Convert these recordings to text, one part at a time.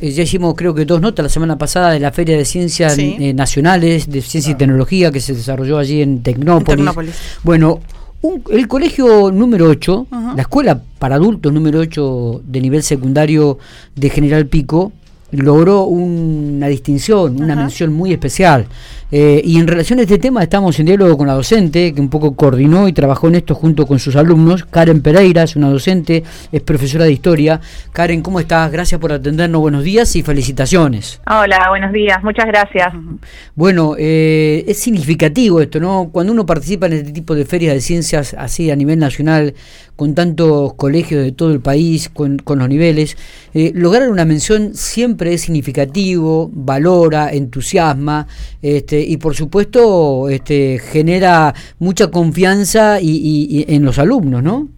Eh, ya hicimos creo que dos notas la semana pasada de la Feria de Ciencias eh, Nacionales, de Ciencia y Tecnología que se desarrolló allí en Tecnópolis. Bueno, el colegio número 8, la escuela para adultos número 8 de nivel secundario de General Pico, logró una distinción, una mención muy especial. Eh, y en relación a este tema estamos en diálogo con la docente, que un poco coordinó y trabajó en esto junto con sus alumnos. Karen Pereira es una docente, es profesora de historia. Karen, ¿cómo estás? Gracias por atendernos. Buenos días y felicitaciones. Hola, buenos días. Muchas gracias. Bueno, eh, es significativo esto, ¿no? Cuando uno participa en este tipo de ferias de ciencias así a nivel nacional, con tantos colegios de todo el país, con, los niveles, eh, lograr una mención siempre es significativo, valora, entusiasma, este, y por supuesto este, genera mucha confianza y, en los alumnos, ¿no?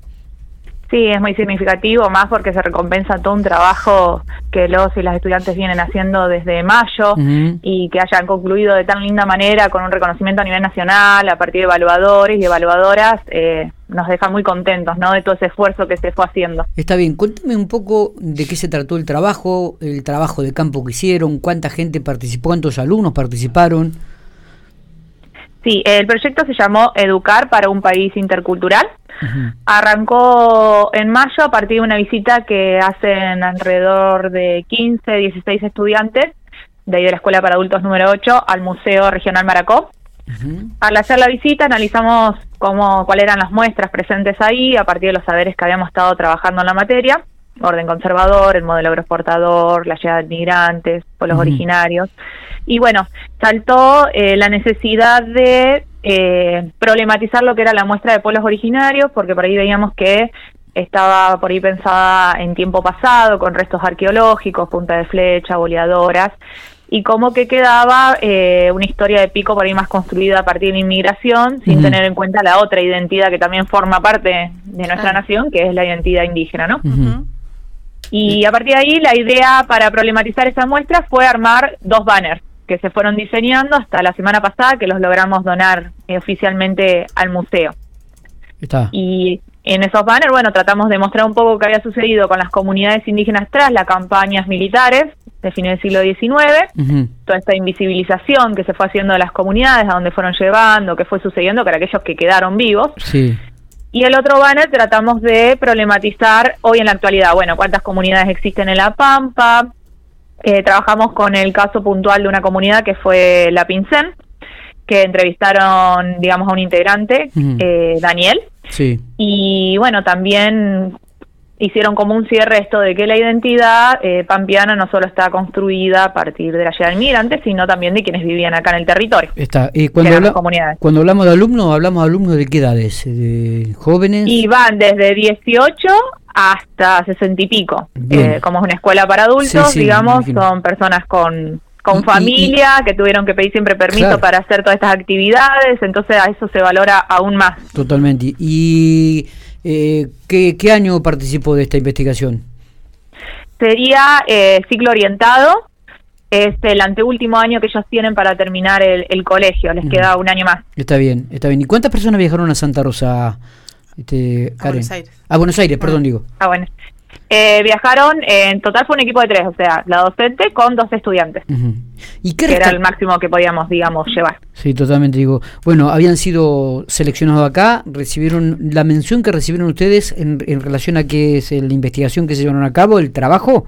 Sí, es muy significativo, más porque se recompensa todo un trabajo que los y las estudiantes vienen haciendo desde mayo y que hayan concluido de tan linda manera con un reconocimiento a nivel nacional a partir de evaluadores y evaluadoras. Eh, nos deja muy contentos ¿no? de todo ese esfuerzo que se fue haciendo. Está bien, cuéntame un poco de qué se trató el trabajo, el trabajo de campo que hicieron, cuánta gente participó, cuántos alumnos participaron. Sí, el proyecto se llamó Educar para un país intercultural. Arrancó en mayo a partir de una visita que hacen alrededor de 15, 16 estudiantes de ahí de la Escuela para Adultos número 8 al Museo Regional Maracó. Al hacer la visita analizamos cómo, cuáles eran las muestras presentes ahí a partir de los saberes que habíamos estado trabajando en la materia, orden conservador, el modelo agroexportador, la llegada de migrantes, pueblos originarios. Y bueno, saltó eh, la necesidad de eh, problematizar lo que era la muestra de pueblos originarios, porque por ahí veíamos que estaba por ahí pensada en tiempo pasado, con restos arqueológicos, punta de flecha, boleadoras, y como que quedaba eh, una historia de pico por ahí más construida a partir de la inmigración, sin tener en cuenta la otra identidad que también forma parte de nuestra nación, que es la identidad indígena, ¿no? Y a partir de ahí la idea para problematizar esa muestra fue armar dos banners que se fueron diseñando hasta la semana pasada que los logramos donar eh, oficialmente al museo. Y en esos banners, bueno, tratamos de mostrar un poco qué había sucedido con las comunidades indígenas tras las campañas militares de fines del siglo XIX, toda esta invisibilización que se fue haciendo de las comunidades, a dónde fueron llevando, qué fue sucediendo para aquellos que quedaron vivos. Y el otro banner tratamos de problematizar hoy en la actualidad, bueno, cuántas comunidades existen en La Pampa, eh, trabajamos con el caso puntual de una comunidad que fue La Pincén, que entrevistaron, digamos, a un integrante, eh, Daniel. Sí. Y bueno, también hicieron como un cierre esto de que la identidad eh, pampeana no solo está construida a partir de la llegada de inmigrantes, sino también de quienes vivían acá en el territorio. Está. Y cuando, cuando hablamos de alumnos, hablamos de alumnos de qué edades, de jóvenes. Y van desde 18 hasta 60 y pico. Eh, como es una escuela para adultos, digamos, son personas con con familia, que tuvieron que pedir siempre permiso para hacer todas estas actividades, entonces a eso se valora aún más. Totalmente. ¿Y eh, ¿qué, año participó de esta investigación? Sería eh, ciclo orientado, es el anteúltimo año que ellos tienen para terminar el, colegio, les queda un año más. Está bien, está bien. ¿Y cuántas personas viajaron a Santa Rosa? Este, a Buenos Aires. A Buenos Aires, perdón, digo. Ah, bueno. Eh, viajaron, en total fue un equipo de tres, o sea, la docente con dos estudiantes. ¿Y qué que era el máximo que podíamos, digamos, llevar. Sí, totalmente digo. Bueno, habían sido seleccionados acá, recibieron la mención que recibieron ustedes en, relación a qué es la investigación que se llevaron a cabo, el trabajo.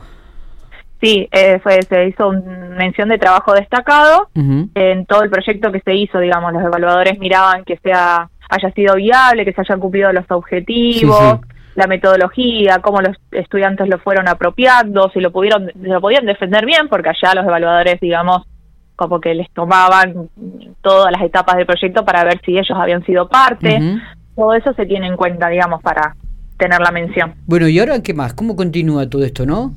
Sí, eh, fue, se hizo una mención de trabajo destacado en todo el proyecto que se hizo, digamos, los evaluadores miraban que sea haya sido viable, que se hayan cumplido los objetivos la metodología, cómo los estudiantes lo fueron apropiando, si lo pudieron, lo podían defender bien, porque allá los evaluadores, digamos, como que les tomaban todas las etapas del proyecto para ver si ellos habían sido parte. Todo eso se tiene en cuenta, digamos, para tener la mención. Bueno, ¿y ahora qué más? ¿Cómo continúa todo esto, no?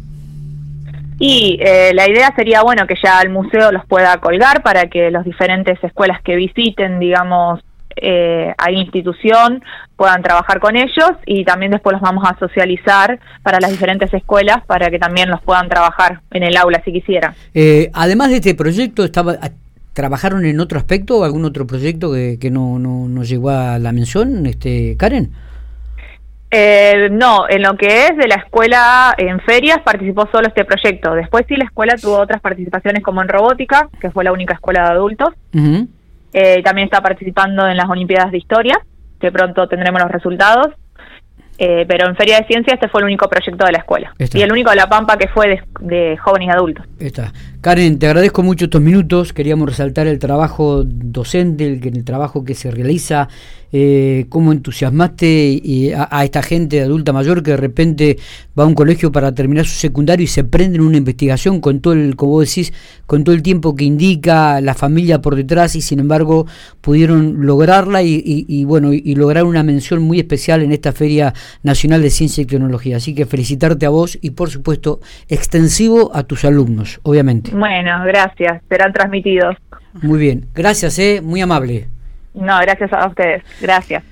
Y eh, la idea sería, bueno, que ya el museo los pueda colgar para que las diferentes escuelas que visiten, digamos, eh, a institución puedan trabajar con ellos y también después los vamos a socializar para las diferentes escuelas para que también los puedan trabajar en el aula si quisieran. Eh, además de este proyecto, estaba ¿trabajaron en otro aspecto o algún otro proyecto que, no, no, no, llegó a la mención, este Karen? Eh, no, en lo que es de la escuela en ferias participó solo este proyecto. Después sí la escuela tuvo otras participaciones como en robótica, que fue la única escuela de adultos. Eh, también está participando en las Olimpiadas de Historia, que pronto tendremos los resultados. Eh, pero en Feria de Ciencia este fue el único proyecto de la escuela. Y el único de La Pampa que fue de, jóvenes y adultos. Está. Karen, te agradezco mucho estos minutos. Queríamos resaltar el trabajo docente, el, el trabajo que se realiza eh, cómo entusiasmaste a, esta gente adulta mayor que de repente va a un colegio para terminar su secundario y se prende en una investigación con todo el, como decís, con todo el tiempo que indica la familia por detrás y sin embargo pudieron lograrla y, bueno y lograr una mención muy especial en esta Feria Nacional de Ciencia y Tecnología. Así que felicitarte a vos y por supuesto extensivo a tus alumnos, obviamente. Bueno, gracias, serán transmitidos. Muy bien, gracias, eh, muy amable. No, gracias a ustedes. Gracias.